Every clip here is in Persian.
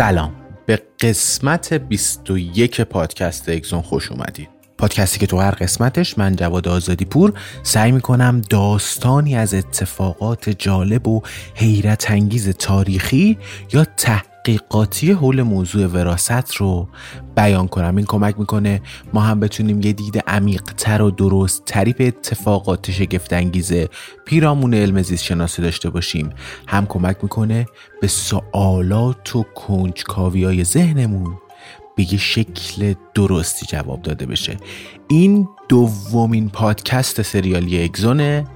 سلام. به قسمت 21 پادکست اگزون خوش اومدید پادکستی که تو هر قسمتش من جواد آزادی پور سعی می‌کنم داستانی از اتفاقات جالب و حیرت انگیز تاریخی یا تحقیقاتی حول موضوع وراست رو بیان کنم. این کمک می‌کنه ما هم بتونیم یه دید عمیق تر و درست تری به اتفاقات شگفت انگیز پیرامون علم زیست شناسی داشته باشیم. هم کمک می‌کنه به سوالات و کنجکاوی های ذهنمون به یه شکل درستی جواب داده بشه. این دومین پادکست سریالی اگزونه.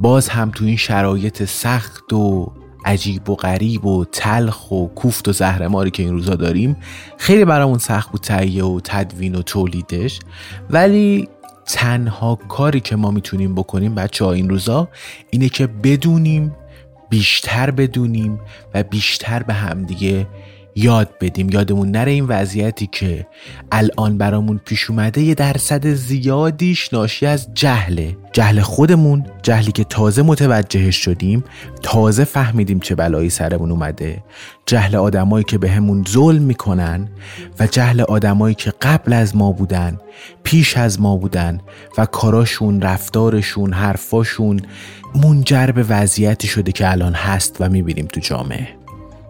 باز هم تو این شرایط سخت و عجیب و غریب و تلخ و کوفت و زهرماری که این روزا داریم خیلی برامون سخت بود تهیه و تدوین و تولیدش. ولی تنها کاری که ما می‌تونیم بکنیم بچه ها این روزا اینه که بدونیم بیشتر بدونیم و بیشتر به همدیگه یاد بدیم. یادمون نره این وضعیتی که الان برامون پیش اومده یه درصد زیادیش ناشی از جهله جهل خودمون جهلی که تازه متوجهش شدیم تازه فهمیدیم چه بلایی سرمون اومده. جهل آدمایی که بهمون به ظلم می‌کنن و جهل آدمایی که قبل از ما بودن پیش از ما بودن و کاراشون رفتارشون حرفاشون منجر به وضعیتی شده که الان هست و می‌بینیم تو جامعه.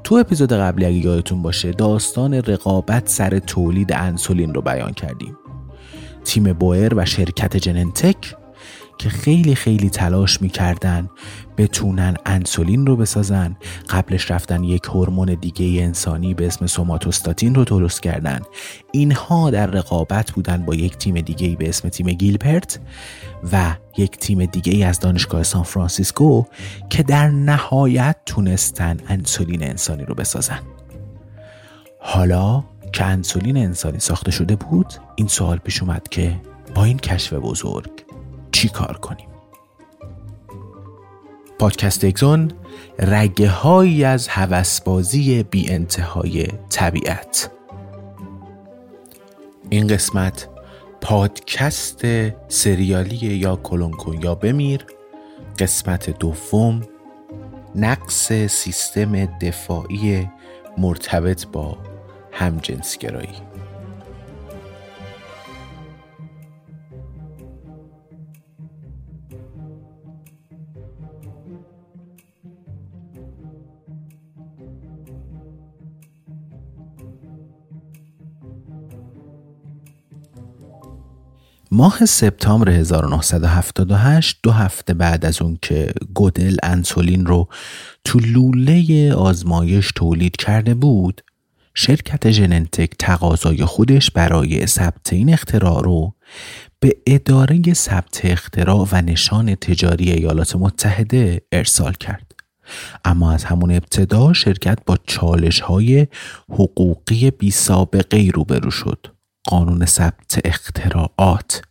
تو اپیزود قبلی اگه یادتون باشه داستان رقابت سر تولید انسولین رو بیان کردیم. تیم بوئر و شرکت جننتک که خیلی خیلی تلاش می‌کردن بتونن انسولین رو بسازن. قبلش رفتن یک هورمون دیگه انسانی به اسم سوماتوستاتین رو درست کردن. اینها در رقابت بودن با یک تیم دیگه به اسم تیم گیلبرت و یک تیم دیگه از دانشگاه سان فرانسیسکو که در نهایت تونستن انسولین انسانی رو بسازن. حالا که انسولین انسانی ساخته شده بود این سوال پیش اومد که با این کشف بزرگ چی کار کنیم؟ پادکست اگزون رگه هایی از هوسبازی بی انتهای طبیعت. این قسمت پادکست سریالی یا کلونکو یا بمیر. قسمت دوم نقص سیستم دفاعی مرتبط با همجنسگرایی. ماه سپتامبر 1978 دو هفته بعد از اون که گودل انسولین رو تو لوله آزمایش تولید کرده بود شرکت ژننتک تقاضای خودش برای ثبت این اختراع رو به اداره ثبت اختراع و نشان تجاری ایالات متحده ارسال کرد. اما از همون ابتدا شرکت با چالش های حقوقی بی سابقه روبرو شد. قانون ثبت اختراعات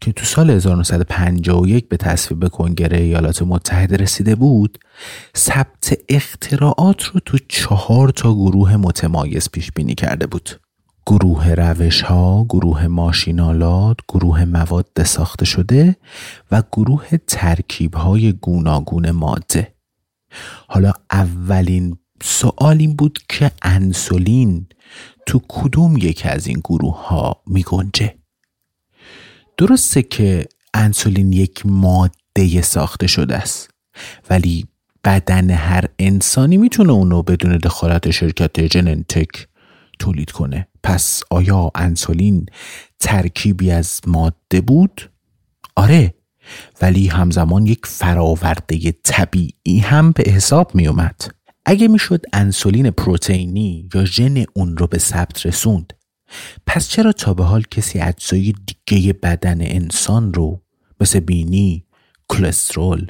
که تو سال 1951 به تصویب کنگره ایالات متحده رسیده بود ثبت اختراعات رو تو چهار تا گروه متمایز پیش بینی کرده بود. گروه روش ها، گروه ماشینالات، گروه مواد ساخته شده و گروه ترکیب های گوناگون ماده. حالا اولین سوال این بود که انسولین تو کدوم یک از این گروه ها می گنجه؟ درسته که انسولین یک ماده ساخته شده است ولی بدن هر انسانی می‌تونه اونو بدون دخالت شرکت جننتک تولید کنه پس آیا انسولین ترکیبی از ماده بود؟ آره ولی همزمان یک فراورده طبیعی هم به حساب می اومد. اگه می‌شد انسولین پروتئینی یا ژن اون رو به ثبت رسوند پس چرا تا به حال کسی اجزای دیگه بدن انسان رو مثل بینی، کلسترول،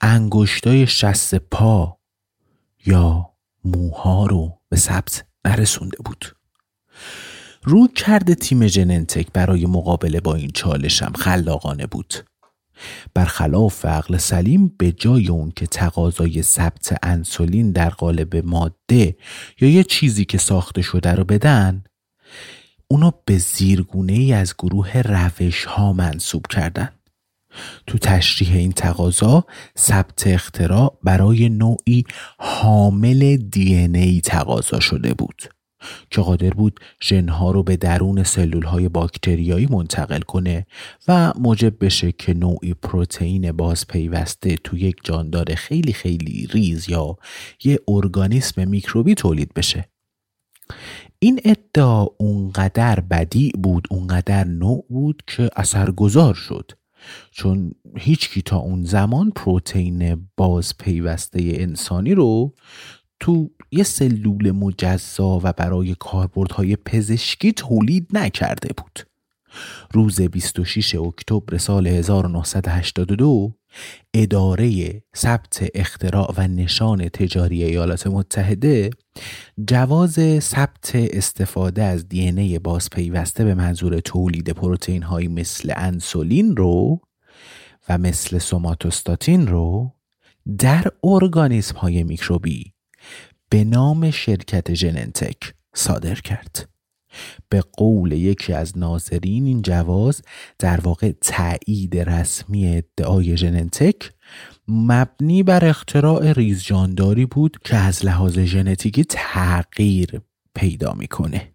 انگشتای شست پا یا موها رو به ثبت نرسونده بود؟ رو کرده تیم جننتک برای مقابله با این چالشم خلاقانه بود. برخلاف عقل سلیم به جای اون که تقاضای ثبت انسولین در قالب ماده یا یه چیزی که ساخته شده رو بدن اونو به زیرگونه ای از گروه روش ها منصوب کردن. تو تشریح این تقاضا ثبت اختراع برای نوعی حامل دی ای تقاضا شده بود. که قادر بود ژنها رو به درون سلول های باکتریایی منتقل کنه و موجب بشه که نوعی پروتئین باز پیوسته تو یک جاندار خیلی خیلی ریز یا یه ارگانیسم میکروبی تولید بشه. این ادعا اونقدر بدی بود اونقدر نوع بود که اثرگذار شد. چون هیچکی تا اون زمان پروتئین باز پیوسته انسانی رو تو یه سلول مجزا و برای کاربردهای پزشکی تولید نکرده بود. روز 26 اکتبر سال 1982 اداره ثبت اختراع و نشان تجاری ایالات متحده جواز ثبت استفاده از دی ای باز پیوسته به منظور تولید پروتئین های مثل انسولین رو و مثل سوماتوستاتین رو در ارگانیسم های میکروبی به نام شرکت جننتک صادر کرد. به قول یکی از ناظرین این جواز در واقع تایید رسمی ادعای ژنتک مبنی بر اختراع ریزجانداری بود که از لحاظ ژنتیکی تغییر پیدا می‌کنه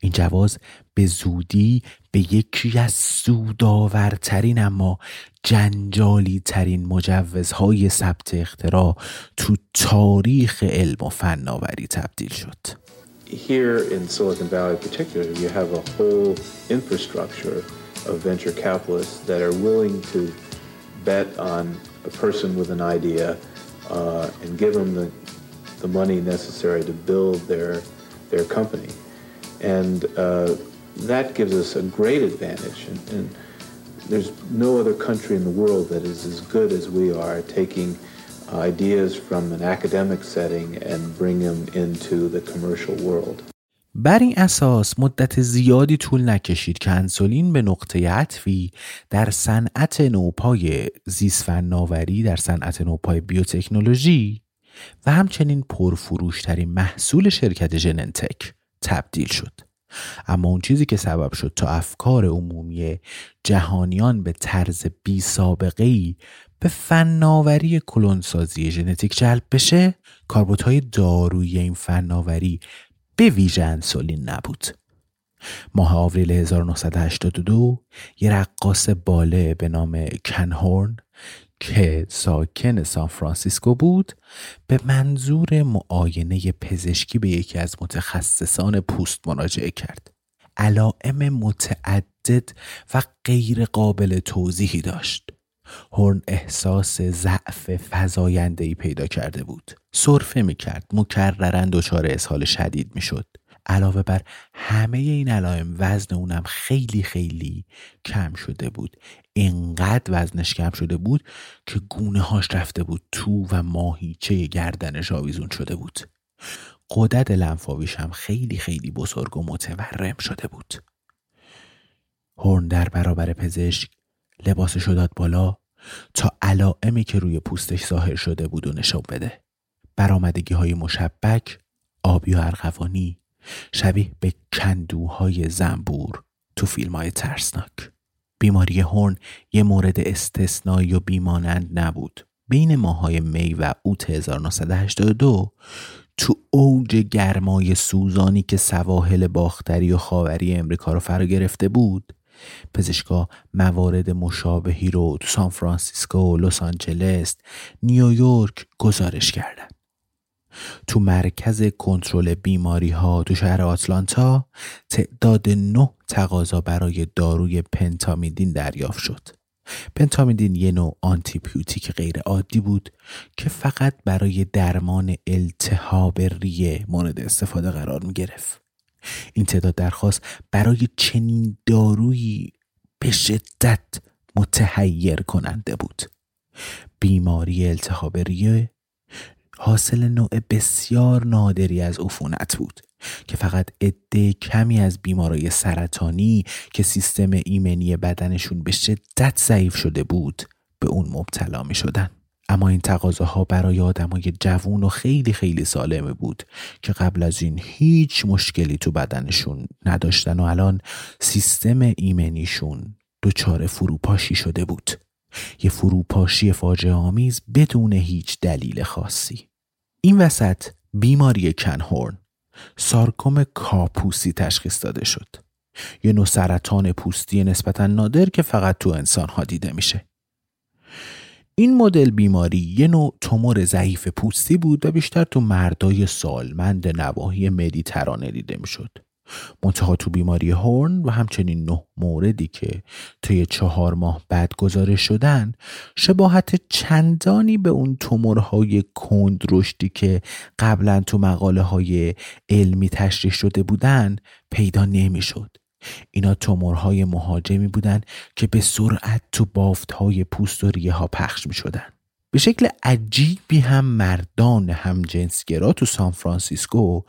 این جواز به زودی به یکی از سودآورترین اما جنجالی ترین مجوزهای ثبت اختراع تو تاریخ علم و فناوری تبدیل شد here in Silicon Valley, particularly, you have a whole infrastructure of venture capitalists that are willing to bet on a person with an idea uh, and give them the, the money necessary to build their, their company. And uh, that gives us a great advantage. And, and there's no other country in the world that is as good as we are taking ideas from an academic setting and bring them into the commercial world. بر این اساس مدت زیادی طول نکشید که انسولین به نقطه عطفی در صنعت نوپای زیست فناوری در صنعت نوپای بیوتکنولوژی و همچنین پرفروشترین محصول شرکت ژننتک تبدیل شد اما اون چیزی که سبب شد تا افکار عمومی جهانیان به طرز بی سابقه ای به فناوری کلونسازی ژنتیک جلب بشه کاربردهای دارویی این فناوری به ویژه انسولین نبود. ماه آوریل 1982 یه رقاص باله به نام کنهورن که ساکن سان فرانسیسکو بود به منظور معاینه پزشکی به یکی از متخصصان پوست مراجعه کرد. علائم متعدد و غیر قابل توضیحی داشت. هورن احساس ضعف ای پیدا کرده بود. سرفه می‌کرد. مکررن دچار اسهال شدید می‌شد. علاوه بر همه این علائم وزن اونم خیلی خیلی کم شده بود. انقدر وزنش کم شده بود که گونه هاش رفته بود تو و ماهیچه گردنش آویزون شده بود. قدرت لنفاویش هم خیلی خیلی بزرگ و متورم شده بود. هورن در برابر پزشک لباسشو داد بالا تا علائمی که روی پوستش ظاهر شده بود و نشان بده. برآمدگی های مشبک آبی و ارغوانی شبیه به کندوهای زنبور تو فیلم های ترسناک بیماری هورن یه مورد استثنایی و بیمانند نبود بین ماهای می و اوت 1982 تو اوج گرمای سوزانی که سواحل باختری و خاوری امریکا رو فرا گرفته بود پزشکا موارد مشابهی رو تو سان فرانسیسکو، لس آنجلس، نیویورک گزارش کردند. تو مرکز کنترل بیماری ها تو شهر آتلانتا تعداد نه تقاضا برای داروی پنتامیدین دریافت شد. پنتامیدین یه نوع آنتیبیوتیک غیر عادی بود که فقط برای درمان التهاب ریه مورد استفاده قرار می گرفت. این تعداد درخواست برای چنین دارویی به شدت متحیر کننده بود. بیماری التهاب ریه حاصل نوع بسیار نادری از عفونت بود که فقط عده کمی از بیمارای سرطانی که سیستم ایمنی بدنشون به شدت ضعیف شده بود به اون مبتلا می شدن. اما این تقاضاها برای آدمای جوون و خیلی خیلی سالمه بود که قبل از این هیچ مشکلی تو بدنشون نداشتن و الان سیستم ایمنیشون دچار فروپاشی شده بود. یه فروپاشی فاجعه آمیز بدون هیچ دلیل خاصی. این وسط بیماری کنهورن سارکوم کاپوسی تشخیص داده شد. یه نوع سرطان پوستی نسبتا نادر که فقط تو انسان ها دیده میشه. این مدل بیماری یه نوع تومور ضعیف پوستی بود و بیشتر تو مردای سالمند نواحی مدیترانه دیده می‌شد. منتها تو بیماری هورن و همچنین نه موردی که طی چهار ماه بعد گزارش شدن شباهت چندانی به اون تومورهای کند رشدی که قبلا تو مقاله های علمی تشریح شده بودن پیدا نمی‌شد. اینا تومورهای مهاجمی بودن که به سرعت تو بافت های پوست و ریه ها پخش می شدن. به شکل عجیبی هم مردان همجنسگرا تو سان فرانسیسکو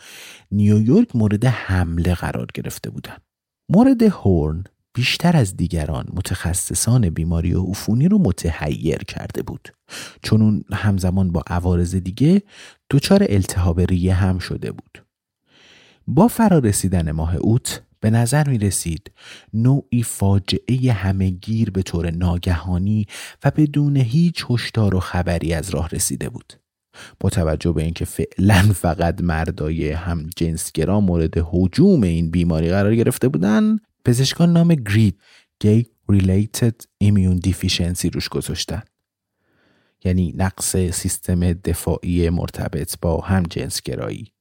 نیویورک مورد حمله قرار گرفته بودند. مورد هورن بیشتر از دیگران متخصصان بیماری و عفونی رو متحیر کرده بود چون اون همزمان با عوارض دیگه دچار التهاب ریه هم شده بود با فرارسیدن ماه اوت به نظر می رسید نوعی فاجعه همهگیر به طور ناگهانی و بدون هیچ هشدار و خبری از راه رسیده بود. با توجه به اینکه فعلا فقط مردای هم جنسگرا مورد حجوم این بیماری قرار گرفته بودن پزشکان نام گرید گی Related Immune Deficiency روش گذاشتن یعنی نقص سیستم دفاعی مرتبط با هم جنسگرایی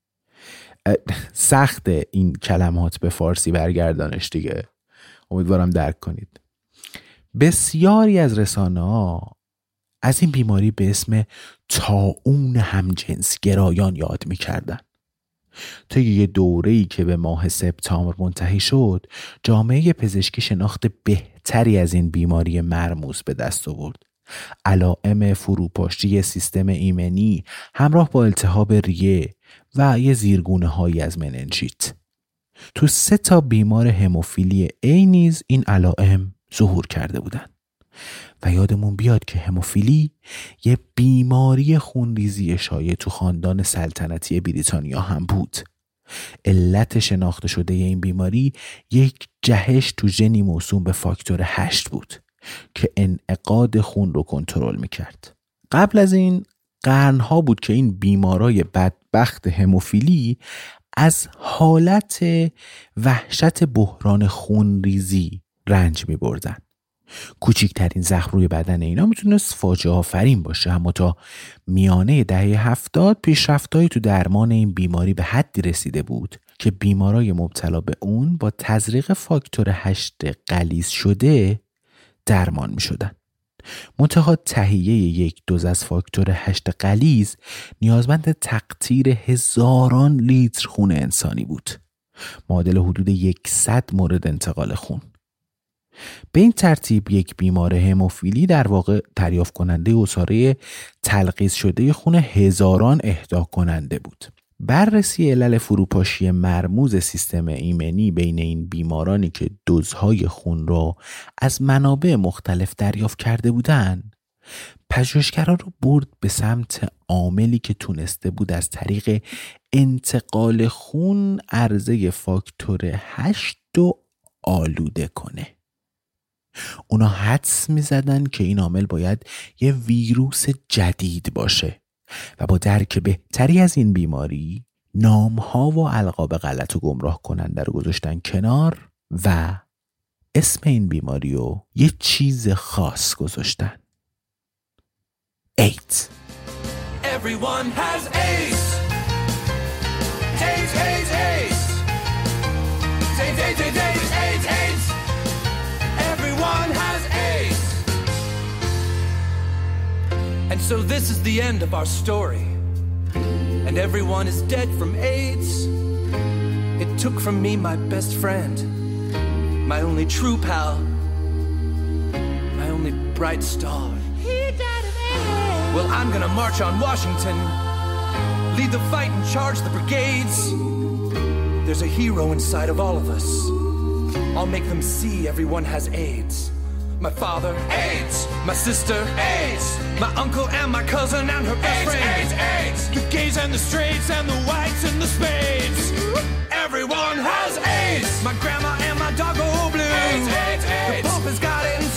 سخت این کلمات به فارسی برگردانش دیگه. امیدوارم درک کنید. بسیاری از رسانه ها از این بیماری به اسم تاون همجنس گرایان یاد می‌کردن. طی یه دوره که به ماه سپتامبر منتهی شد جامعه پزشکی شناخت بهتری از این بیماری مرموز به دست آورد. علائم فروپاشی سیستم ایمنی همراه با التهاب ریه و یه زیرگونه هایی از مننجیت. تو سه تا بیمار هموفیلی ای نیز این علائم ظهور کرده بودند و یادمون بیاد که هموفیلی یه بیماری خونریزی شایع تو خاندان سلطنتی بریتانیا هم بود. علت شناخته شده این بیماری یک جهش تو ژنی موسوم به فاکتور هشت بود که انعقاد خون رو کنترل می‌کرد. قبل از این قرنها بود که این بیمارای بدبخت هموفیلی از حالت وحشت بحران خونریزی رنج می بردن. کوچکترین زخم روی بدن اینا می‌تونست فاجعه آفرین باشه اما تا میانه دهه هفتاد پیشرفتهایی تو درمان این بیماری به حدی رسیده بود که بیمارای مبتلا به اون با تزریق فاکتور هشت قلیز شده درمان می شدن. منتها تهیه یک دوز از فاکتور هشت قلیز نیازمند تقطیر هزاران لیتر خون انسانی بود. معادل حدود یکصد مورد انتقال خون. به این ترتیب یک بیمار هموفیلی در واقع دریافت کننده اصاره تلقیز شده خون هزاران اهدا کننده بود. بررسی علل فروپاشی مرموز سیستم ایمنی بین این بیمارانی که دوزهای خون را از منابع مختلف دریافت کرده بودند پژوهشگران رو برد به سمت عاملی که تونسته بود از طریق انتقال خون عرضه فاکتور 8 رو آلوده کنه. اونا حدس می‌زدن که این عامل باید یه ویروس جدید باشه. و با درک بهتری از این بیماری نامها و القاب غلط و گمراه کننده رو گذاشتن کنار و اسم این بیماری رو یه چیز خاص گذاشتن. ایت Everyone has ace. Ace, And so this is the end of our story. And everyone is dead from AIDS. It took from me my best friend, my only true pal, my only bright star. Well, I'm gonna march on Washington, lead the fight and charge the brigades. There's a hero inside of all of us. I'll make them see everyone has AIDS. My father, AIDS. My sister, AIDS. My uncle and my cousin and her best AIDS, friend, AIDS, AIDS. The gays and the straights and the whites and the spades. Everyone has AIDS. My grandma and my dog go blue. AIDS, AIDS, AIDS. The Pope has got it.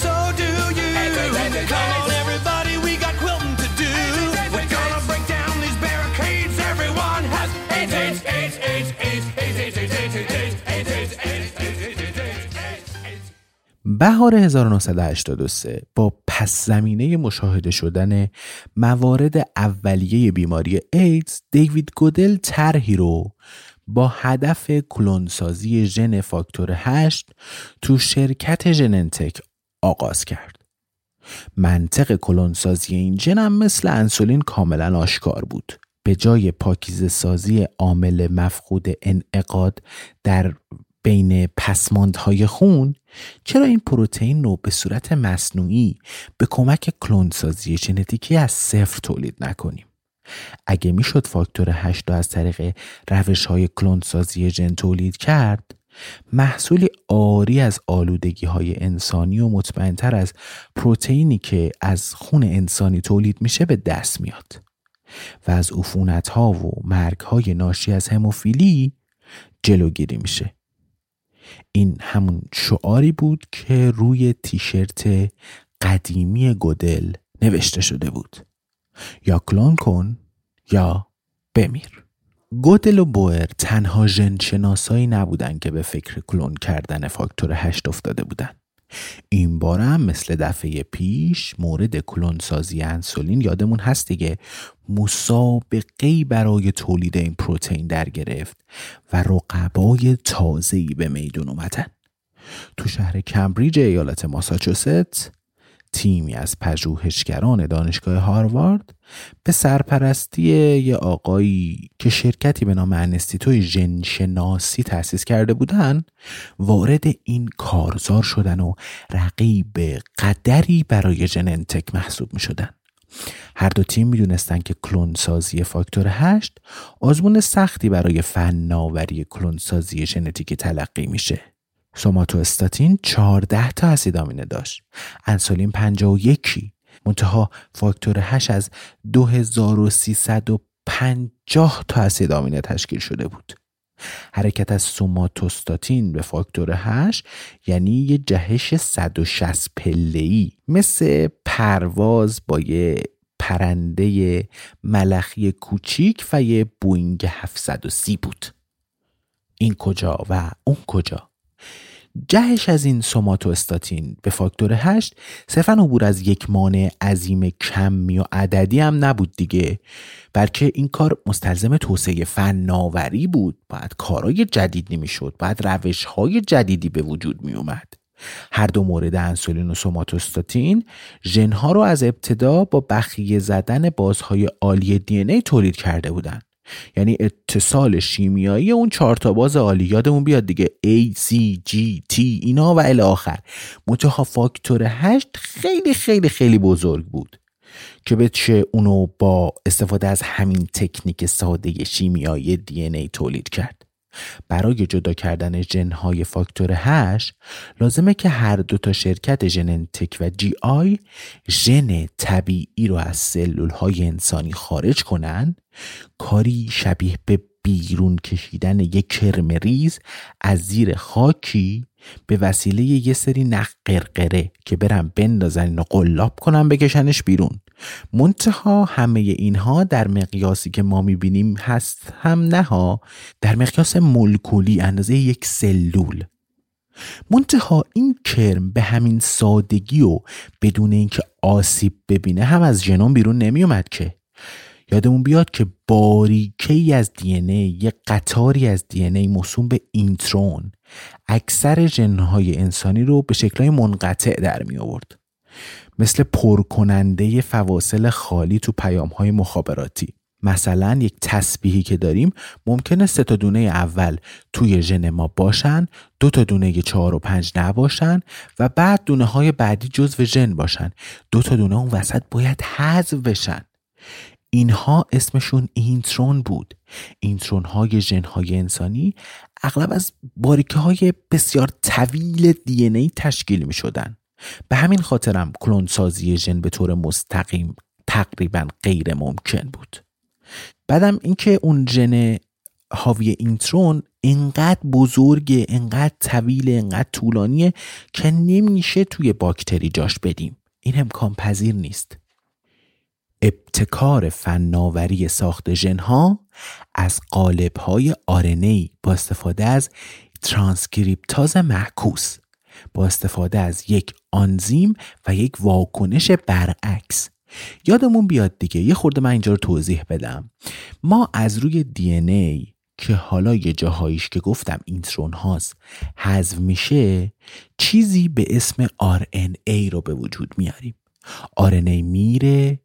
بهار 1983 با پس زمینه مشاهده شدن موارد اولیه بیماری ایدز دیوید گودل طرحی رو با هدف کلونسازی ژن فاکتور 8 تو شرکت ژننتک آغاز کرد. منطق کلونسازی این ژن مثل انسولین کاملا آشکار بود. به جای پاکیزه سازی عامل مفقود انعقاد در بین پسماندهای خون چرا این پروتئین رو به صورت مصنوعی به کمک کلونسازی ژنتیکی از صفر تولید نکنیم؟ اگه می‌شد فاکتور 8 از طریق روش های کلونسازی ژن تولید کرد محصولی آری از آلودگی های انسانی و مطمئنتر از پروتئینی که از خون انسانی تولید میشه به دست میاد. و از عفونت ها و مرگ های ناشی از هموفیلی جلوگیری میشه. این همون شعاری بود که روی تیشرت قدیمی گودل نوشته شده بود. یا کلون کن یا بمیر. گودل و بوئر تنها ژن شناسایی نبودن که به فکر کلون کردن فاکتور هشت افتاده بودن. این بار هم مثل دفعه پیش مورد کلونسازی انسولین یادمون هست دیگه. مسابقه برای تولید این پروتئین در گرفت و رقبای تازه‌ای به میدون اومدن. تو شهر کمبریج ایالت ماساچوست تیمی از پژوهشگران دانشگاه هاروارد به سرپرستی یه آقایی که شرکتی به نام انستیتوی ژنشناسی تأسیس کرده بودن وارد این کارزار شدن و رقیب قدری برای ژننتک محسوب می شدن. هر دو تیم می‌دونستند که کلونسازی فاکتور 8 آزمون سختی برای فناوری کلونسازی ژنتیکی تلقی میشه استاتین 14 تا اسید آمینه داشت. انسولین 51 منتها فاکتور 8 از 2350 تا اسید آمینه تشکیل شده بود. حرکت از سوماتوستاتین به فاکتور 8 یعنی یه جهش 160 پله‌ای مثل پرواز با یه پرنده ملخی کوچیک و یه بوینگ 730 بود. این کجا و اون کجا؟ جهش از این استاتین. به فاکتور 8 صرفا عبور از یک مانع عظیم کمی و عددی هم نبود دیگه. بلکه این کار مستلزم توسعه فناوری بود. باید کارهای جدید نمی‌شد. باید روش های جدیدی به وجود می اومد هر دو مورد انسولین و سوماتوستاتین ژنها رو از ابتدا با بخیه زدن بازهای عالی دی ای تولید کرده بودند. یعنی اتصال شیمیایی اون چهار تا باز عالی. یادمون بیاد دیگه A, C, G, T اینا و الی آخر. منتها فاکتور 8 خیلی خیلی خیلی بزرگ بود که بچه اونو با استفاده از همین تکنیک ساده شیمیایی ای تولید کرد. برای جدا کردن ژنهای فاکتور 8 لازمه که هر دو تا شرکت ژننتک و جی آی ژن طبیعی رو از سلول های انسانی خارج کنن کاری شبیه به بیرون کشیدن یک کرم ریز از زیر خاکی به وسیله یه سری نخ قرقره که برم بندازن و قلاب کنم بکشنش بیرون. منتها همه اینها در مقیاسی که ما می‌بینیم هست هم نه در مقیاس مولکولی اندازه یک سلول. منتها این کرم به همین سادگی و بدون اینکه آسیب ببینه هم از ژنوم بیرون نمیومد که. یادمون بیاد که باریکه ای از دی یک قطاری از دی ای موسوم به اینترون. اکثر ژنهای انسانی رو به شکلهای منقطع در می آورد. مثل پرکننده فواصل خالی تو پیام های مخابراتی. مثلا یک تسبیحی که داریم ممکنه سه تا دونه اول توی ژن ما باشن دو تا دونه چهار و پنج نباشن و بعد دونه های بعدی جزو ژن باشن. دو تا دونه اون وسط باید حذف بشن. اینها اسمشون اینترون بود. اینترون های ژن های انسانی اغلب از باریکه های بسیار طویل دی ای تشکیل می شدن به همین خاطرم کلون سازی ژن به طور مستقیم تقریبا غیر ممکن بود. بعدم اینکه اون ژن حاوی اینترون انقدر بزرگه انقدر طویل انقدر طولانیه که نمیشه توی باکتری جاش بدیم. این امکان پذیر نیست. ابتکار فناوری ساخت ژنها از قالب‌های آرنی با استفاده از ترانسکریپتاز معکوس با استفاده از یک آنزیم و یک واکنش برعکس. یادمون بیاد دیگه یه خورده من اینجا رو توضیح بدم. ما از روی دی ای که حالا یه جاهاییش که گفتم اینترون هاست حذف میشه چیزی به اسم RNA رو به وجود میاریم. RNA میره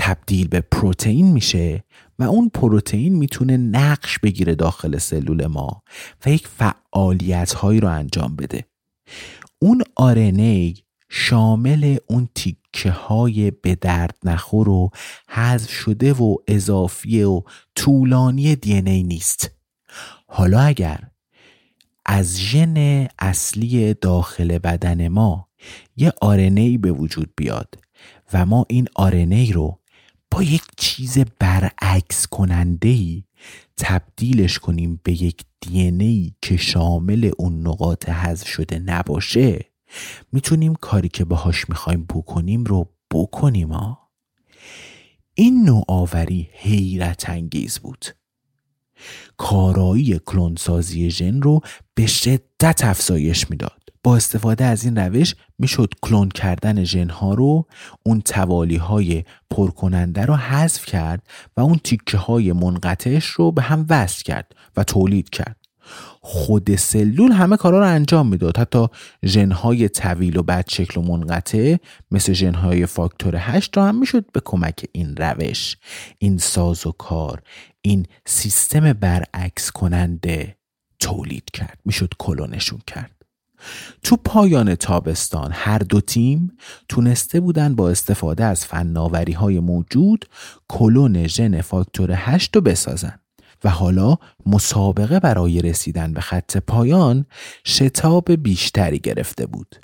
تبدیل به پروتئین میشه و اون پروتئین می‌تونه نقش بگیره داخل سلول ما و یک فعالیت هایی رو انجام بده. اون RNA شامل اون تیکه های به درد نخور و حذف شده و اضافی و طولانی دی ای نیست. حالا اگر از ژن اصلی داخل بدن ما یه آرنی به وجود بیاد و ما این آرنی رو با یک چیز برعکس کننده ای تبدیلش کنیم به یک دی که شامل اون نقاط حذف شده نباشه می‌تونیم کاری که باهاش می‌خوایم بکنیم رو بکنیم ها این نوآوری حیرت انگیز بود. کارایی کلونسازی ژن رو به شدت افزایش می‌داد. استفاده از این روش می‌شد کلون کردن ژنها رو اون توالی های پرکننده رو حذف کرد و اون تیکه های منقطعش رو به هم وصل کرد و تولید کرد. خود سلول همه کارا رو انجام می‌داد. حتی ژنهای طویل و بد شکل و منقطع مثل ژنهای فاکتور 8 رو هم می‌شد به کمک این روش. این ساز و کار این سیستم برعکس کننده تولید کرد. می‌شد کلونشون کرد. تو پایان تابستان هر دو تیم تونسته بودن با استفاده از فناوری های موجود کلون ژن فاکتور 8 رو بسازن و حالا مسابقه برای رسیدن به خط پایان شتاب بیشتری گرفته بود.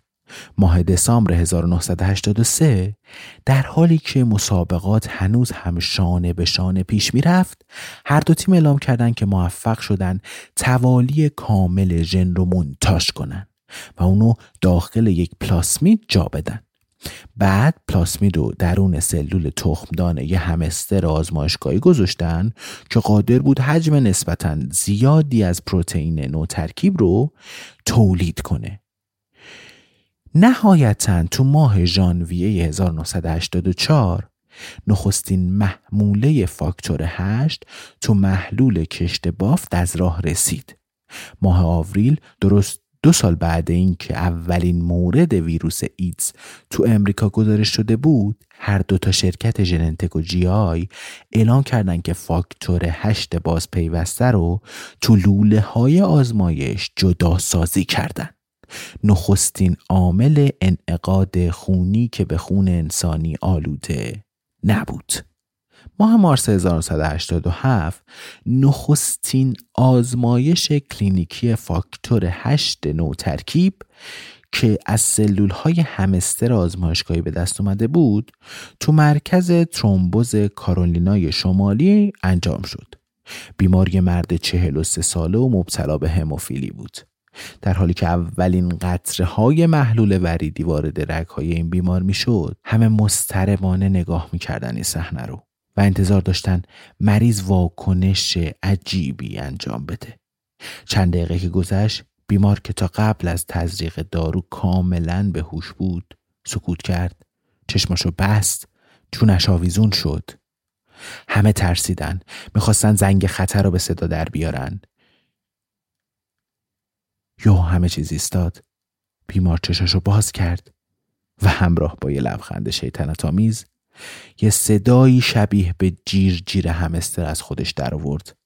ماه دسامبر 1983 در حالی که مسابقات هنوز هم شانه به شانه پیش می رفت هر دو تیم اعلام کردند که موفق شدن توالی کامل ژن رو منتاش کنند و اونو داخل یک پلاسمید جا بدن. بعد پلاسمید رو درون سلول تخمدان یه همستر آزمایشگاهی گذاشتن که قادر بود حجم نسبتا زیادی از پروتئین نو ترکیب رو تولید کنه. نهایتا تو ماه ژانویه 1984 نخستین محموله فاکتور 8 تو محلول کشت بافت از راه رسید. ماه آوریل درست دو سال بعد اینکه اولین مورد ویروس ایدز تو امریکا گزارش شده بود هر دو تا شرکت ژننتک و جی آی اعلام کردن که فاکتور هشت باز پیوسته رو تو لوله های آزمایش جدا سازی کردن. نخستین عامل انعقاد خونی که به خون انسانی آلوده نبود. ماه مارس 1987 نخستین آزمایش کلینیکی فاکتور 8 نوترکیب که از سلول های همستر آزمایشگاهی به دست اومده بود تو مرکز ترومبوز کارولینای شمالی انجام شد. بیماری مرد 43 ساله و مبتلا به هموفیلی بود. در حالی که اولین قطره های محلول وریدی وارد رگ های این بیمار می‌شد همه مستربانه نگاه می‌کردن این صحنه رو و انتظار داشتن مریض واکنش عجیبی انجام بده. چند دقیقه که گذشت بیمار که تا قبل از تزریق دارو کاملا به هوش بود سکوت کرد چشماشو بست چونش آویزون شد. همه ترسیدن می‌خواستن زنگ خطر رو به صدا در بیارن. یو همه چیز ایستاد. بیمار چشاشو باز کرد و همراه با یه لبخند شیطنت آمیز یه صدایی شبیه به جیر جیر همستر از خودش در آورد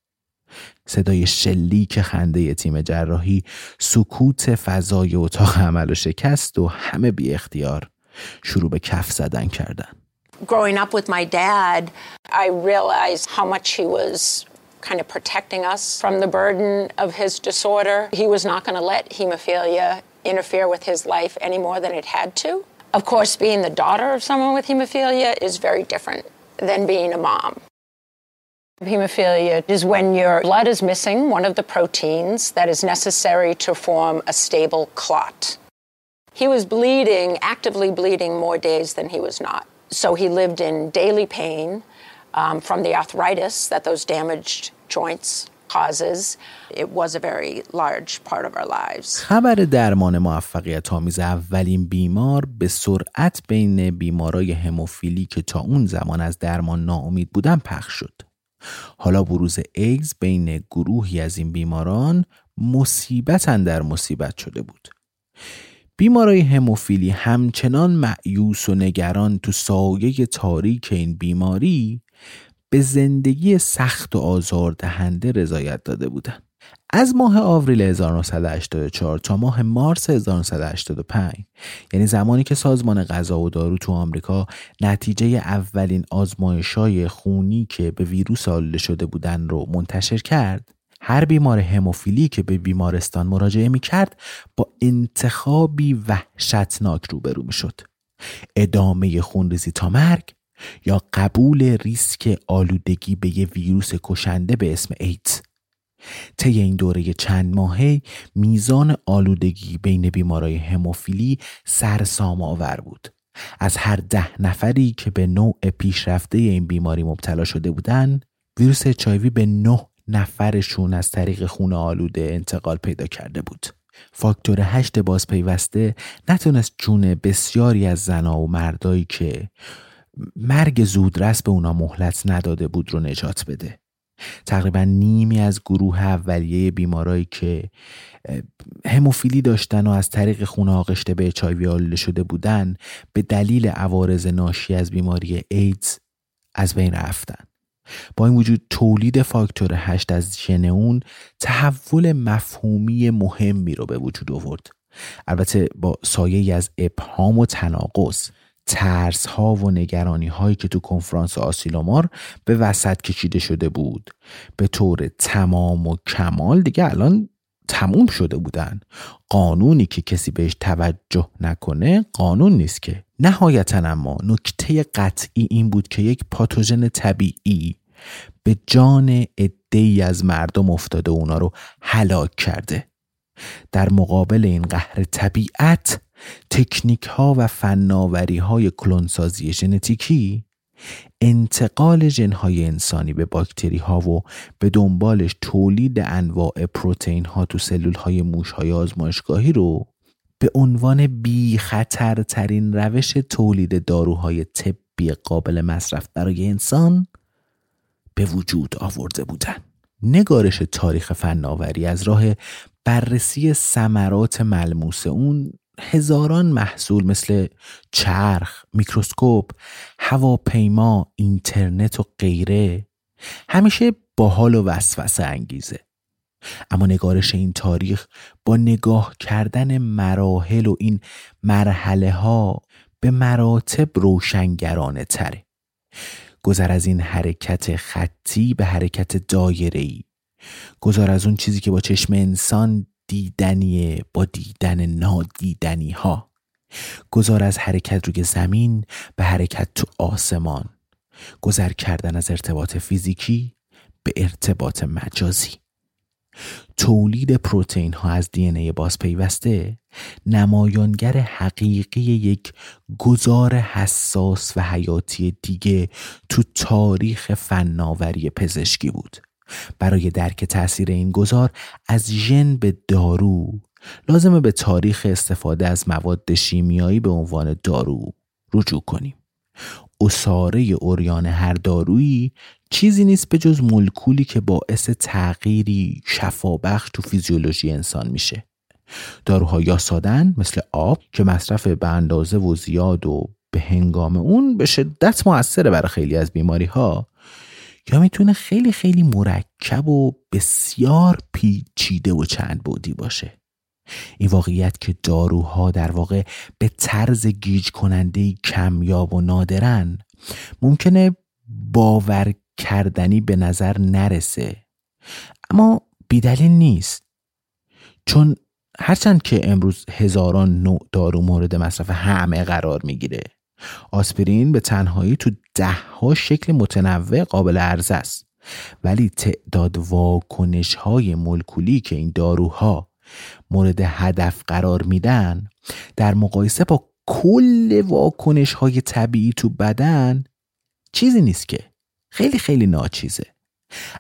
صدای شلیک خنده تیم جراحی سکوت فضای اتاق عمل و شکست و همه بی اختیار شروع به کف زدن کردن Growing up with my dad, I realized how much he was kind of protecting us from the burden of his disorder. He was not going to let hemophilia interfere with his life any more than it had to. Of course, being the daughter of someone with hemophilia is very different than being a mom. Hemophilia is when your blood is missing one of the proteins that is necessary to form a stable clot. He was bleeding, actively bleeding more days than he was not. So he lived in daily pain um, from the arthritis that those damaged joints causes. It was a very large part of our lives. خبر درمان موفقیت آمیز اولین بیمار به سرعت بین بیمارای هموفیلی که تا اون زمان از درمان ناامید بودن پخش شد. حالا بروز ایگز بین گروهی از این بیماران مصیبت در مصیبت شده بود بیمارای هموفیلی همچنان معیوس و نگران تو سایه تاریک این بیماری به زندگی سخت و آزاردهنده رضایت داده بودند. از ماه آوریل 1984 تا ماه مارس 1985 یعنی زمانی که سازمان غذا و دارو تو آمریکا نتیجه اولین آزمایشای خونی که به ویروس آلوده شده بودن رو منتشر کرد هر بیمار هموفیلی که به بیمارستان مراجعه می کرد با انتخابی وحشتناک روبرو می شد ادامه خونریزی تا مرگ یا قبول ریسک آلودگی به یه ویروس کشنده به اسم ایدز. طی این دوره چند ماهه میزان آلودگی بین بیمارای هموفیلی سرسام آور بود. از هر ده نفری که به نوع پیشرفته این بیماری مبتلا شده بودند ویروس اچایوی به نه نفرشون از طریق خون آلوده انتقال پیدا کرده بود. فاکتور هشت بازپیوسته نتونست جون بسیاری از زنا و مردایی که مرگ زودرس به اونا مهلت نداده بود رو نجات بده. تقریبا نیمی از گروه اولیه بیمارایی که هموفیلی داشتن و از طریق خون آغشته به اچایوی آلوده شده بودن به دلیل عوارض ناشی از بیماری ایدز از بین رفتن. با این وجود تولید فاکتور هشت از ژن اون تحول مفهومی مهمی رو به وجود آورد. البته با سایه از ابهام و تناقض. ترس ها و نگرانی هایی که تو کنفرانس آسیلومار به وسط کشیده شده بود. به طور تمام و کمال دیگه الان تموم شده بودن. قانونی که کسی بهش توجه نکنه قانون نیست که. نهایتا اما نکته قطعی این بود که یک پاتوژن طبیعی به جان ای از مردم افتاده اونا رو هلاک کرده. در مقابل این قهر طبیعت تکنیک ها و فناوری های کلونسازی ژنتیکی انتقال ژنهای انسانی به باکتری ها و به دنبالش تولید انواع پروتئین ها تو سلول های موش های آزمایشگاهی رو به عنوان بی خطرترین روش تولید داروهای طبی قابل مصرف برای انسان به وجود آورده بودند. نگارش تاریخ فناوری از راه بررسی ثمرات ملموس اون هزاران محصول مثل چرخ، میکروسکوپ، هواپیما، اینترنت و غیره همیشه باحال و وسوسه انگیزه. اما نگارش این تاریخ با نگاه کردن مراحل و این مرحله ها به مراتب روشنگرانه تره. گذر از این حرکت خطی به حرکت دایره‌ای گذار از اون چیزی که با چشم انسان دیدنیه با دیدن نادیدنی ها گذار از حرکت روی زمین به حرکت تو آسمان. گذر کردن از ارتباط فیزیکی به ارتباط مجازی. تولید پروتئین ها از دی ای باز پیوسته نمایانگر حقیقی یک گذار حساس و حیاتی دیگه تو تاریخ فناوری پزشکی بود. برای درک تاثیر این گذار از ژن به دارو لازمه به تاریخ استفاده از مواد شیمیایی به عنوان دارو رجوع کنیم. اصاره اوریان هر دارویی چیزی نیست به جز مولکولی که باعث تغییری شفابخش تو فیزیولوژی انسان میشه. داروها یا سادن مثل آب که مصرف به اندازه و زیاد و به هنگام اون به شدت موثره برای خیلی از بیماری ها یا می‌تونه خیلی خیلی مرکب و بسیار پیچیده و چند بودی باشه؟ این واقعیت که داروها در واقع به طرز گیج کننده کمیاب و نادرن ممکنه باور کردنی به نظر نرسه. اما بیدلیل نیست. چون هرچند که امروز هزاران نوع دارو مورد مصرف همه قرار می‌گیره آسپرین به تنهایی تو ده ها شکل متنوع قابل عرضه است. ولی تعداد واکنش های مولکولی که این داروها مورد هدف قرار میدن در مقایسه با کل واکنش های طبیعی تو بدن چیزی نیست که. خیلی خیلی ناچیزه.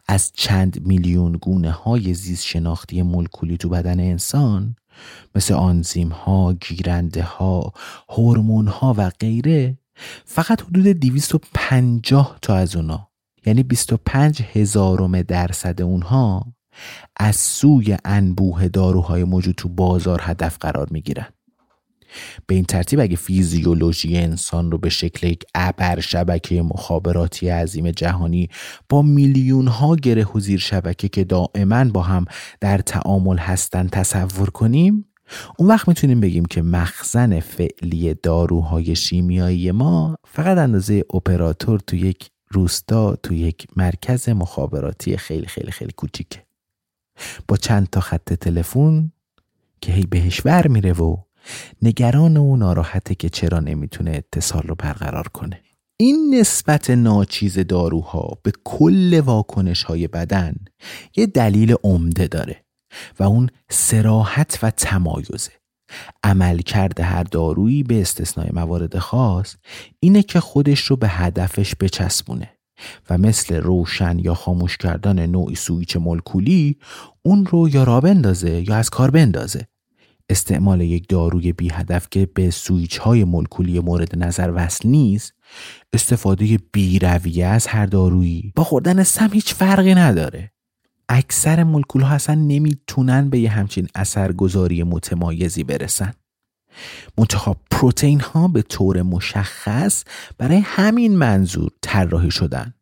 از چند میلیون گونه های زیست شناختی مولکولی تو بدن انسان مثل آنزیم ها، گیرنده ها، هورمون ها و غیره فقط حدود 250 تا از اونا یعنی 25 هزارم درصد اونها از سوی انبوه داروهای موجود تو بازار هدف قرار می گیرن. به این ترتیب اگه فیزیولوژی انسان رو به شکل یک ابر شبکه مخابراتی عظیم جهانی با میلیون ها گره و زیر شبکه که دائما با هم در تعامل هستن تصور کنیم اون وقت می‌تونیم بگیم که مخزن فعلی داروهای شیمیایی ما فقط اندازه اپراتور تو یک روستا تو یک مرکز مخابراتی خیلی خیلی خیلی کوچیکه. با چند تا خط تلفن که هی بهش ور میره و نگران و ناراحته که چرا نمی‌تونه اتصال رو برقرار کنه. این نسبت ناچیز داروها به کل واکنش های بدن یه دلیل عمده داره و اون سراحت و تمایزه. عمل کرده هر دارویی به استثنای موارد خاص اینه که خودش رو به هدفش بچسبونه و مثل روشن یا خاموش کردن نوعی سویچ مولکولی اون رو یا راه بندازه یا از کار بندازه. استعمال یک داروی بی هدف که به سویچ های مولکولی مورد نظر وصل نیست استفاده بی رویه از هر دارویی با خوردن سم هیچ فرقی نداره. اکثر مولکول ها اصلا نمی‌تونن به یه همچین اثرگذاری متمایزی برسن. منتها پروتئین ها به طور مشخص برای همین منظور طراحی شدن.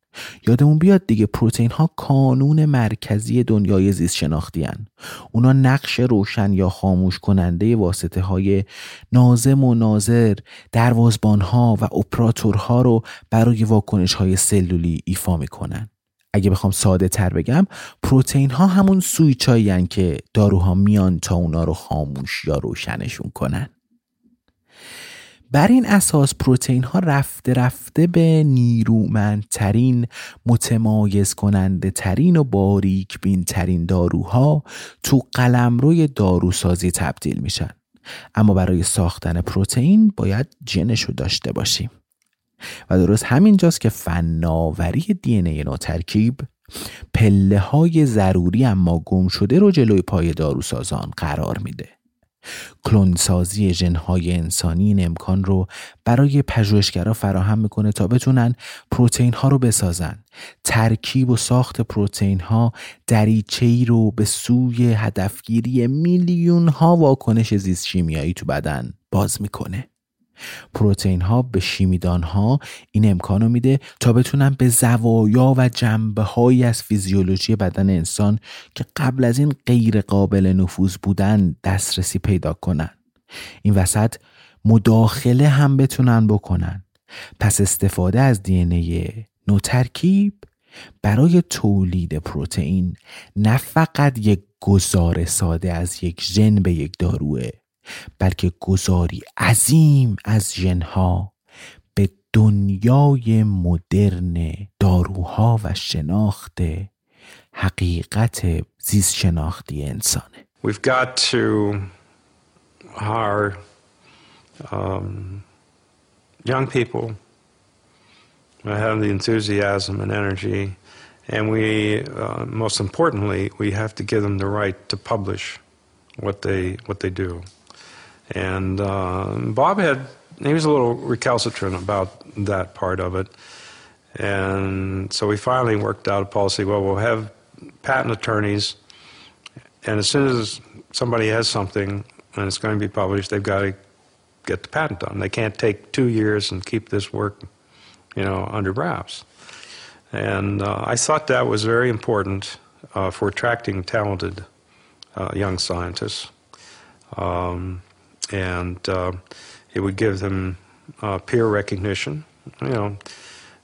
یادمون بیاد دیگه پروتئین ها کانون مرکزی دنیای زیست شناختی هن. اونا نقش روشن یا خاموش کننده واسطه های نازم و ناظر دروازبان ها و اپراتورها رو برای واکنش های سلولی ایفا می‌کنن اگه بخوام ساده تر بگم پروتئین ها همون سویچایی که داروها میان تا اونا رو خاموش یا روشنشون کنن بر این اساس پروتئین ها رفته رفته به نیرومندترین متمایز کننده ترین و باریک بین ترین داروها تو قلمروی داروسازی تبدیل میشن. اما برای ساختن پروتئین باید جنشو داشته باشیم. و درست همینجاست که فناوری دی ای ترکیب پله های ضروری اما گم شده رو جلوی پای داروسازان قرار میده. کلونسازی ژنهای انسانی این امکان رو برای پژوهشگرا فراهم می‌کنه تا بتونن پروتئین ها رو بسازن. ترکیب و ساخت پروتئین ها دریچه ای رو به سوی هدفگیری میلیون ها واکنش زیست شیمیایی تو بدن باز می‌کنه. پروتئین ها به شیمیدان ها این امکان رو میده تا بتونن به زوایا و جنبه های از فیزیولوژی بدن انسان که قبل از این غیر قابل نفوذ بودن دسترسی پیدا کنن. این وسط مداخله هم بتونن بکنن. پس استفاده از دی ای نوترکیب برای تولید پروتئین نه فقط یک گذار ساده از یک ژن به یک داروه بلکه گذاری عظیم از ژنها به دنیای مدرن داروها و شناخت حقیقت زیست شناختی انسانه We've got to hire um, young people have the enthusiasm and energy, and we, uh, most importantly, we have to give them the right to publish what they what they do. And uh, Bob had he was a little recalcitrant about that part of it, and so we finally worked out a policy. Well, we'll have patent attorneys, and as soon as somebody has something and it's going to be published, they've got to get the patent done. They can't take two years and keep this work, you know, under wraps. And uh, I thought that was very important uh, for attracting talented uh, young scientists. Um, and uh, it would give them uh, peer recognition. You know,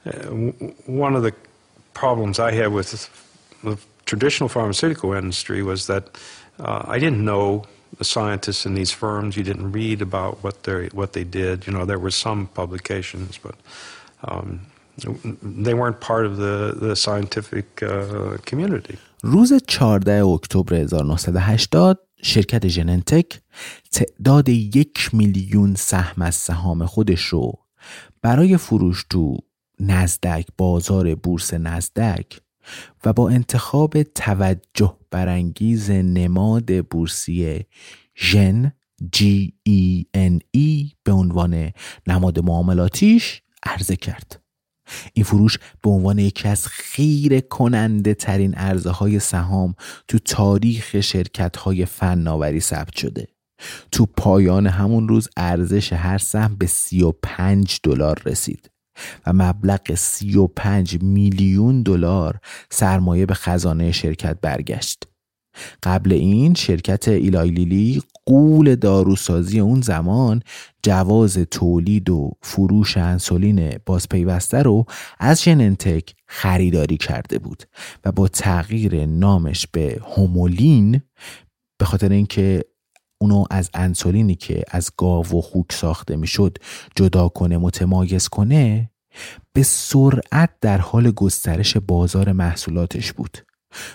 uh, one of the problems I had with the traditional pharmaceutical industry was that I didn't know the scientists in these firms. You didn't read about what they what they did. You know, there were some publications, but um, they weren't part of the the scientific uh, community. روز 14 اکتبر 1980 شرکت ژننتک تعداد یک میلیون سهم از سهام خودش رو برای فروش تو نزدک بازار بورس نزدک و با انتخاب توجه برانگیز نماد بورسی ژن ان ای به عنوان نماد معاملاتیش عرضه کرد. این فروش به عنوان یکی از خیر کننده ترین عرضه های سهام تو تاریخ شرکت های فناوری ثبت شده تو پایان همون روز ارزش هر سهم به 35 دلار رسید و مبلغ 35 میلیون دلار سرمایه به خزانه شرکت برگشت. قبل این شرکت ایلایلیلی قول داروسازی اون زمان جواز تولید و فروش انسولین بازپیوسته رو از ژننتک خریداری کرده بود و با تغییر نامش به هومولین به خاطر اینکه اونو از انسولینی که از گاو و خوک ساخته می‌شد جدا کنه متمایز کنه به سرعت در حال گسترش بازار محصولاتش بود.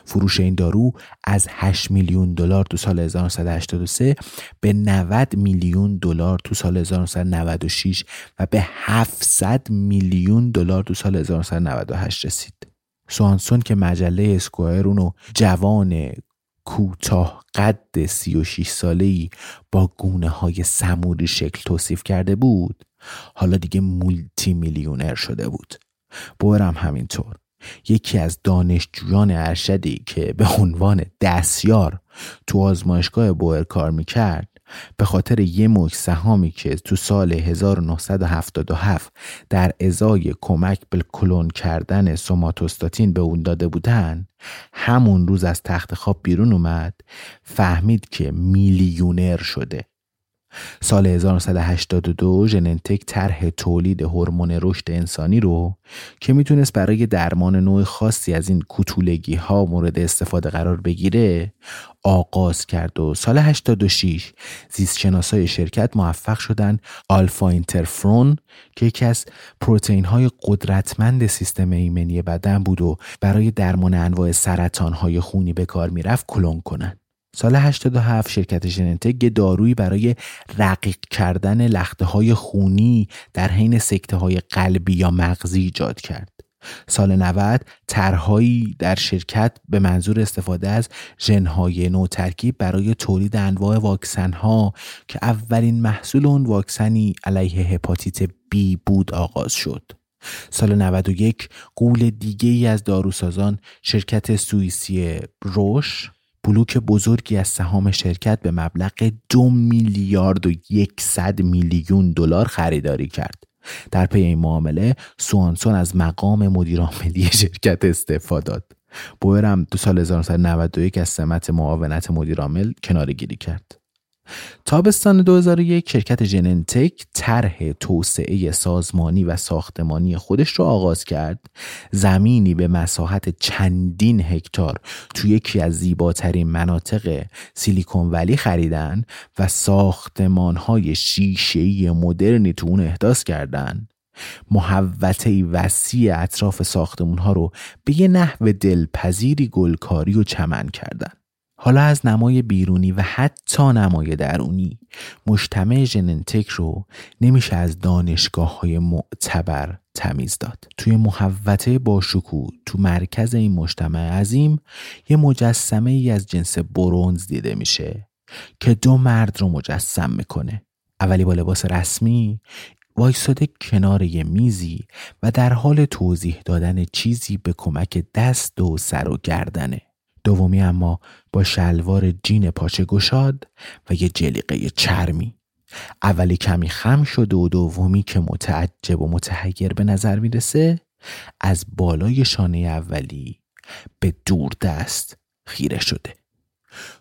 فروش این دارو از 8 میلیون دلار تو سال 1983 به 90 میلیون دلار تو سال 1996 و به 700 میلیون دلار تو سال 1998 رسید. سوانسون که مجله Esquire اونو جوان کوتاه قد 36 ساله ای با گونه های سموری شکل توصیف کرده بود حالا دیگه مولتی میلیونر شده بود بویرم همینطور یکی از دانشجویان ارشدی که به عنوان دستیار تو آزمایشگاه بوئر کار می‌کرد به خاطر یه مک سهامی که تو سال 1977 در ازای کمک به کلون کردن سوماتوستاتین به اون داده بودن همون روز از تخت خواب بیرون اومد فهمید که میلیونر شده. سال 1982 ژننتک طرح تولید هورمون رشد انسانی رو که می‌تونست برای درمان نوع خاصی از این کوتولگی ها مورد استفاده قرار بگیره آغاز کرد و سال 86 زیست شناسای شرکت موفق شدن آلفا اینترفرون که یکی از پروتئین های قدرتمند سیستم ایمنی بدن بود و برای درمان انواع سرطان های خونی به کار می‌رفت کلون کنند. سال 87 شرکت ژنتک دارویی برای رقیق کردن لخته های خونی در حین سکته های قلبی یا مغزی ایجاد کرد. سال 90 طرحهایی در شرکت به منظور استفاده از ژنهای نوترکیب برای تولید انواع واکسن ها که اولین محصول اون واکسنی علیه هپاتیت بی بود آغاز شد. سال 91 قول دیگه ای از داروسازان شرکت سوئیسی روش بلوک بزرگی از سهام شرکت به مبلغ دو میلیارد و یکصد میلیون دلار خریداری کرد. در پی این معامله سوانسون از مقام مدیرعاملی شرکت استعفا داد. بوئر هم دو سال 1991 از سمت معاونت مدیرعامل کناره گیری کرد. تابستان 2001 شرکت جننتک طرح توسعه سازمانی و ساختمانی خودش رو آغاز کرد زمینی به مساحت چندین هکتار توی یکی از زیباترین مناطق سیلیکون ولی خریدن و ساختمانهای شیشه‌ای مدرنی تو اون احداث کردند. محوطه وسیع اطراف ساختمون ها رو به یه نحو دلپذیری گلکاری و چمن کردن. حالا از نمای بیرونی و حتی نمای درونی مجتمع ژننتک رو نمیشه از دانشگاه های معتبر تمیز داد. توی محوطه باشکوه تو مرکز این مجتمع عظیم یه مجسمه ای از جنس برونز دیده میشه که دو مرد رو مجسم می‌کنه. اولی با لباس رسمی وایستاده کنار یه میزی و در حال توضیح دادن چیزی به کمک دست و سر و گردنه. دومی اما با شلوار جین پاچه گشاد و یه جلیقه چرمی. اولی کمی خم شده و دومی که متعجب و متحیر به نظر می‌رسه از بالای شانه اولی به دور دست خیره شده.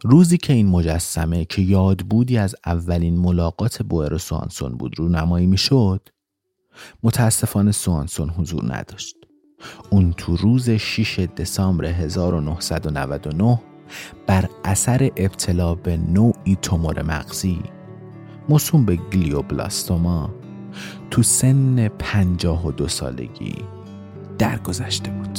روزی که این مجسمه که یاد بودی از اولین ملاقات بوئر و سوانسون بود رو نمایی می‌شد متاسفانه سوانسون حضور نداشت. اون تو روز 6 دسامبر 1999 بر اثر ابتلا به نوعی تومور مغزی موسوم به گلیوبلاستوما تو سن 52 سالگی درگذشته بود.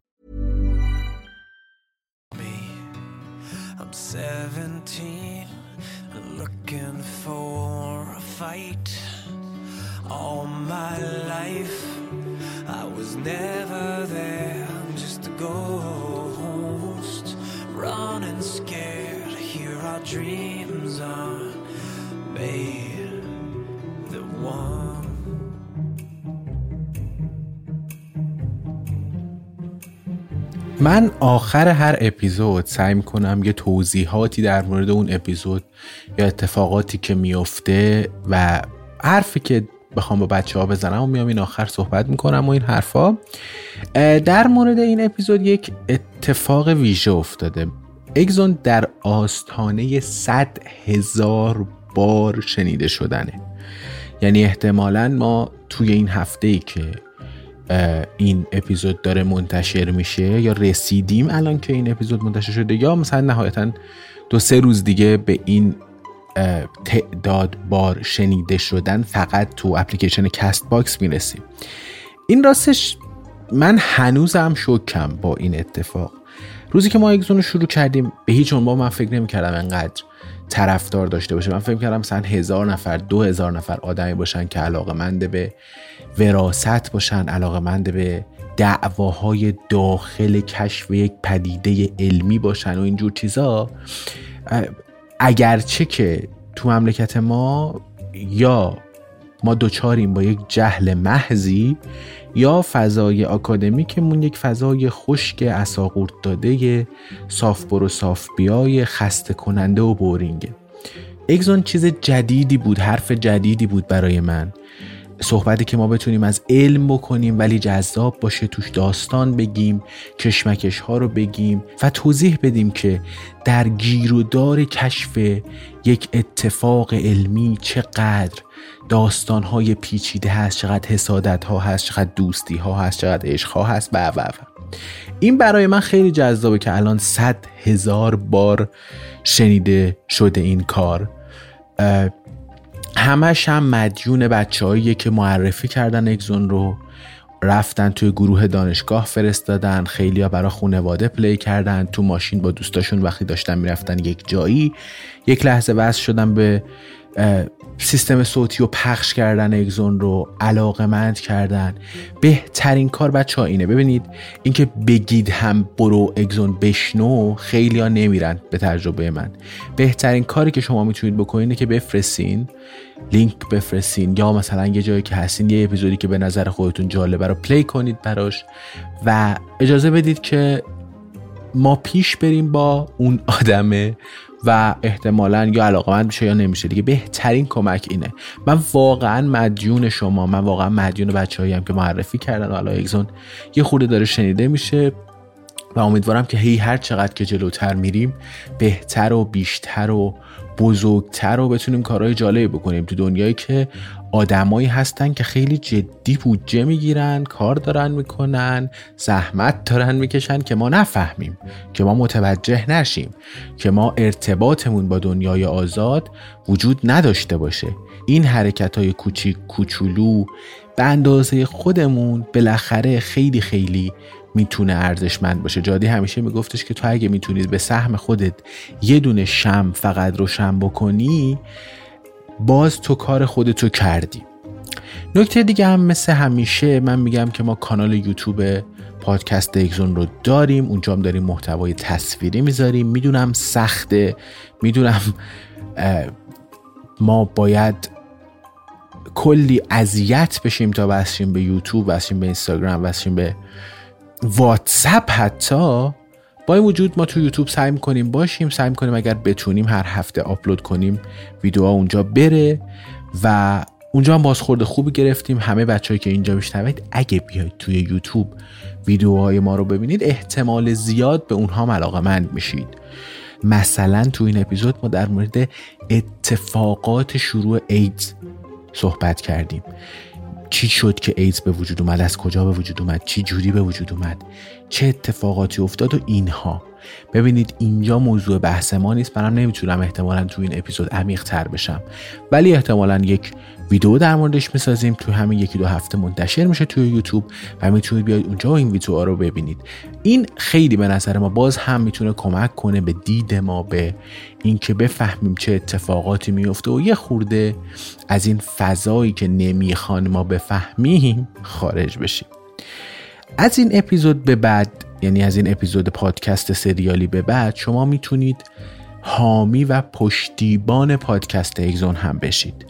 I'm 17, looking for a fight. All my life, I was never there, just a ghost. Running scared, here our dreams are made the one. من آخر هر اپیزود سعی می‌کنم یه توضیحاتی در مورد اون اپیزود یا اتفاقاتی که میفته و حرفی که بخوام با بچه ها بزنم و میام این آخر صحبت می‌کنم و این حرفا. در مورد این اپیزود یک اتفاق ویژه افتاده. اگزون در آستانه صد هزار بار شنیده شدنه. یعنی احتمالا ما توی این هفته ای که این اپیزود داره منتشر میشه یا رسیدیم الان که این اپیزود منتشر شده یا مثلا نهایتا دو سه روز دیگه به این تعداد بار شنیده شدن فقط تو اپلیکیشن Castbox می‌رسیم. این راستش من هنوزم شکم با این اتفاق. روزی که ما اگزون رو شروع کردیم به هیچ عنوان من فکر نمی کردم انقدر طرفدار داشته باشه من فکر کردم مثلا هزار نفر دو هزار نفر آدمی باشن که علاقه منده به وراست باشن علاقه منده به دعواهای داخل کشف یک پدیده علمی باشن و اینجور چیزا. اگرچه که تو مملکت ما یا ما دوچاریم با یک جهل محضی یا فضای آکادمیکمون یک فضای خشک اساقورت داده صاف برو صاف بیای خسته کننده و بورینگه اگزون چیز جدیدی بود حرف جدیدی بود برای من. صحبتی که ما بتونیم از علم بکنیم ولی جذاب باشه توش داستان بگیم کشمکش ها رو بگیم و توضیح بدیم که در گیر و دار کشف یک اتفاق علمی چقدر داستان های پیچیده هست چقدر حسادت ها هست چقدر دوستی ها هست چقدر عشق ها هست و و و. این برای من خیلی جذابه که الان صد هزار بار شنیده شده این کار. همش هم مدیون بچه که معرفی کردن اگزون رو رفتن توی گروه دانشگاه فرستادن خیلی ها برای خونواده پلی کردن تو ماشین با دوستاشون وقتی داشتن می‌رفتن یک جایی یک لحظه وصل شدن به سیستم صوتی و پخش کردن اگزون رو علاقمند کردن. بهترین کار بچه ها اینه. ببینید اینکه بگید هم برو اگزون بشنو خیلی ها نمیرن به تجربه من. بهترین کاری که شما می‌تونید بکنید که بفرستین لینک بفرستین یا مثلا یه جایی که هستین یه اپیزودی که به نظر خودتون جالبه رو پلی کنید براش و اجازه بدید که ما پیش بریم با اون آدمه و احتمالا یا علاقه میشه یا نمیشه. دیگه بهترین کمک اینه. من واقعا مدیون شما من واقعا مدیون بچه هم که معرفی کردن حالا اگزون. یه خورده داره شنیده میشه و امیدوارم که هی هر چقدر که جلوتر میریم بهتر و بیشتر و بزرگتر و بتونیم کارهای جالبی بکنیم تو دنیایی که آدمایی هستن که خیلی جدی بودجه می‌گیرن کار دارن می‌کنن زحمت دارن می‌کشن که ما نفهمیم که ما متوجه نشیم که ما ارتباطمون با دنیای آزاد وجود نداشته باشه. این حرکت های کوچیک کوچولو به اندازه خودمون بالاخره خیلی خیلی می‌تونه ارزشمند باشه. جادی همیشه میگفتش که تو اگه می‌تونید به سهم خودت یه دونه شم فقط روشن بکنی باز تو کار خودتو کردی. نکته دیگه هم مثل همیشه من میگم که ما کانال یوتیوب پادکست اگزون رو داریم. اونجا هم داریم محتوای تصویری می‌ذاریم. می‌دونم سخته. می‌دونم ما باید کلی اذیت بشیم تا وصلیم به یوتیوب وصلیم به اینستاگرام وصلیم به واتساپ حتی با این وجود ما تو یوتیوب سعی کنیم باشیم سعی کنیم اگر بتونیم هر هفته آپلود کنیم ویدیوها اونجا بره و اونجا هم بازخورد خوبی گرفتیم. همه بچههایی که اینجا میشنوید اگه بیاید توی یوتیوب ویدیوهای ما رو ببینید احتمال زیاد به اونها علاقه مند میشید. مثلا تو این اپیزود ما در مورد اتفاقات شروع ایدز صحبت کردیم. چی شد که ایدز به وجود اومد؟ از کجا به وجود اومد؟ چی جوری به وجود اومد؟ چه اتفاقاتی افتاد و اینها؟ ببینید اینجا موضوع بحث ما نیست. منم نمی‌تونم احتمالا تو این اپیزود عمیق تر بشم. ولی احتمالا یک ویدیو در موردش می‌سازیم. تو همین یکی دو هفته منتشر میشه توی یوتیوب و می‌تونید بیاید اونجا این ویدیوها رو ببینید. این خیلی به نظر ما باز هم می‌تونه کمک کنه به دید ما به اینکه بفهمیم چه اتفاقاتی میفته و یه خورده از این فضایی که نمی‌خوان ما بفهمیم خارج بشیم. از این اپیزود به بعد یعنی از این اپیزود پادکست سریالی به بعد شما می‌تونید حامی و پشتیبان پادکست اگزون هم بشید.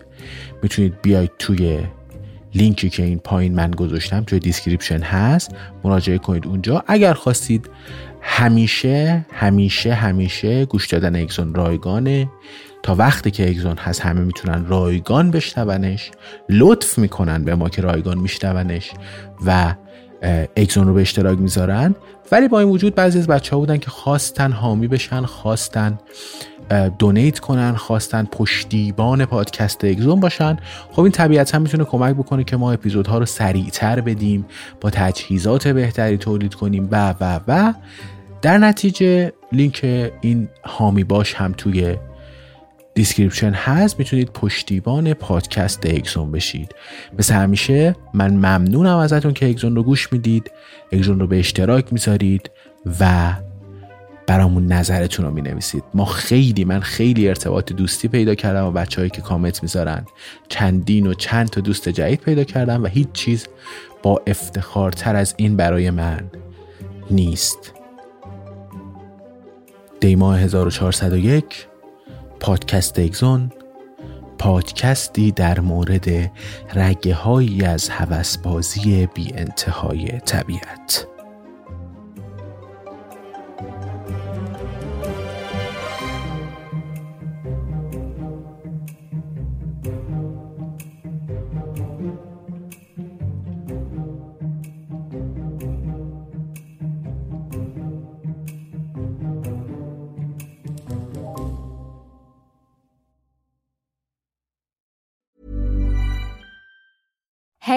می‌تونید بیاید توی لینکی که این پایین من گذاشتم توی description هست مراجعه کنید اونجا. اگر خواستید همیشه همیشه همیشه گوش دادن اگزون رایگانه. تا وقتی که اگزون هست همه می‌تونن رایگان بشنونش. لطف می‌کنن به ما که رایگان میشنونش و اگزون رو به اشتراک می‌ذارن. ولی با این وجود بعضی از بچه ها بودن که خواستن حامی بشن خواستن دونیت کنن خواستن پشتیبان پادکست اگزون باشن. خب این طبیعتا می‌تونه کمک بکنه که ما اپیزودها رو سریعتر بدیم با تجهیزات بهتری تولید کنیم و و و. در نتیجه لینک این حامی باش هم توی description هست می‌تونید پشتیبان پادکست اگزون بشید. مثل همیشه من ممنونم ازتون که اگزون رو گوش می‌دید اگزون رو به اشتراک می‌ذارید و برامون نظرتون رو می نویسید ما خیلی من خیلی ارتباط دوستی پیدا کردم با بچههایی که کامنت می‌ذارن چندین و چند تا دوست جدید پیدا کردم و هیچ چیز با افتخارتر از این برای من نیست. دیما 1401 پادکست اگزون پادکستی در مورد رگه از هوسبازی بی انتهای طبیعت.